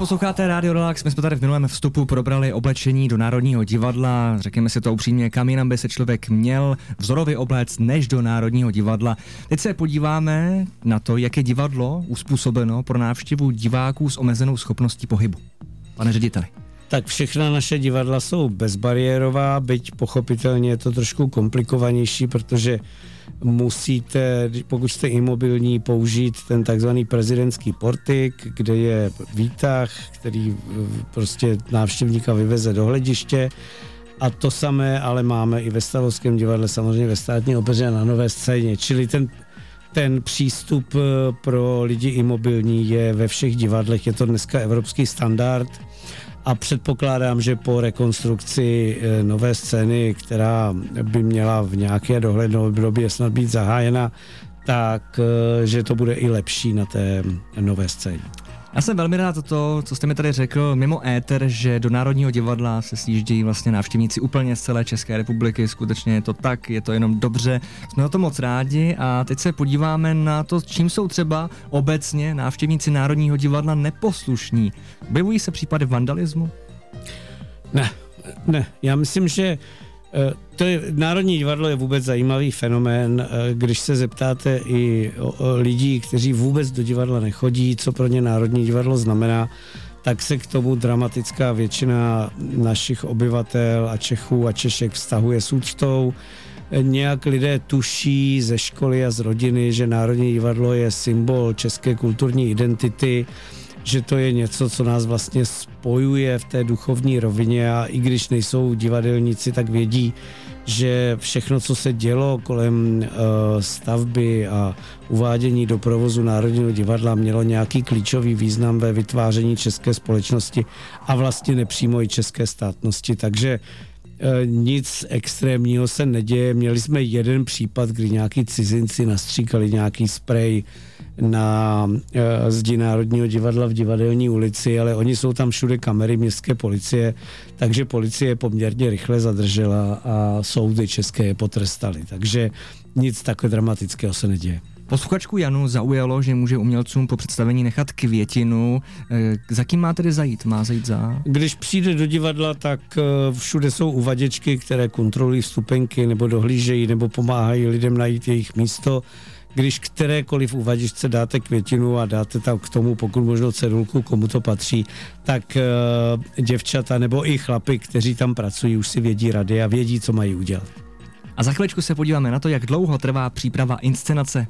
Posloucháte Radio Relax, my jsme tady v minulém vstupu probrali oblečení do Národního divadla, řekněme si to upřímně, kam jinam by se člověk měl vzorově obléct než do Národního divadla. Teď se podíváme na to, jak je divadlo uspůsobeno pro návštěvu diváků s omezenou schopností pohybu. Pane řediteli. Tak všechna naše divadla jsou bezbariérová, byť pochopitelně je to trošku komplikovanější, protože musíte, pokud jste imobilní, použít ten takzvaný prezidentský portik, kde je výtah, který prostě návštěvníka vyveze do hlediště. A to samé ale máme i ve Stavovském divadle, samozřejmě ve státní opeře na nové scéně. Čili ten, ten přístup eh, pro lidi imobilní je ve všech divadlech, je to dneska evropský standard a předpokládám, že po rekonstrukci eh, nové scény, která by měla v nějaké dohledné době snad být zahájena, tak eh, že to bude i lepší na té nové scéně. Já jsem velmi rád to, co jste mi tady řekl mimo éter, že do Národního divadla se sjíždějí vlastně návštěvníci úplně z celé České republiky. Skutečně je to tak, je to jenom dobře. Jsme na to moc rádi a teď se podíváme na to, čím jsou třeba obecně návštěvníci Národního divadla neposlušní. Objevují se případy vandalismu? Ne, ne. Já myslím, že to je, Národní divadlo je vůbec zajímavý fenomén, eh, když se zeptáte i o, o lidí, kteří vůbec do divadla nechodí, co pro ně Národní divadlo znamená, tak se k tomu dramatická většina našich obyvatel a Čechů a Češek vztahuje s úctou. Eh, nějak lidé tuší ze školy a z rodiny, že Národní divadlo je symbol české kulturní identity, že to je něco, co nás vlastně spojuje v té duchovní rovině a i když nejsou divadelníci, tak vědí, že všechno, co se dělo kolem uh, stavby a uvádění do provozu Národního divadla, mělo nějaký klíčový význam ve vytváření české společnosti a vlastně nepřímo i české státnosti. Takže nic extrémního se neděje. Měli jsme jeden případ, kdy nějaký cizinci nastříkali nějaký sprej na uh, zdi Národního divadla v Divadelní ulici, ale oni jsou tam všude kamery městské policie, takže policie poměrně rychle zadržela a soudy české je potrestali. Takže nic takhle dramatického se neděje. Posluchačku Janu zaujalo, že může umělcům po představení nechat květinu. Eh, za kým má tedy zajít? Má zajít za? Když přijde do divadla, tak eh, všude jsou uvaděčky, které kontrolují vstupenky nebo dohlížejí nebo pomáhají lidem najít jejich místo když kterékoliv uvaděčce dáte květinu a dáte tam k tomu pokud možno cedulku, komu to patří, tak uh, děvčata nebo i chlapy, kteří tam pracují, už si vědí rady a vědí, co mají udělat. A za chviličku se podíváme na to, jak dlouho trvá příprava inscenace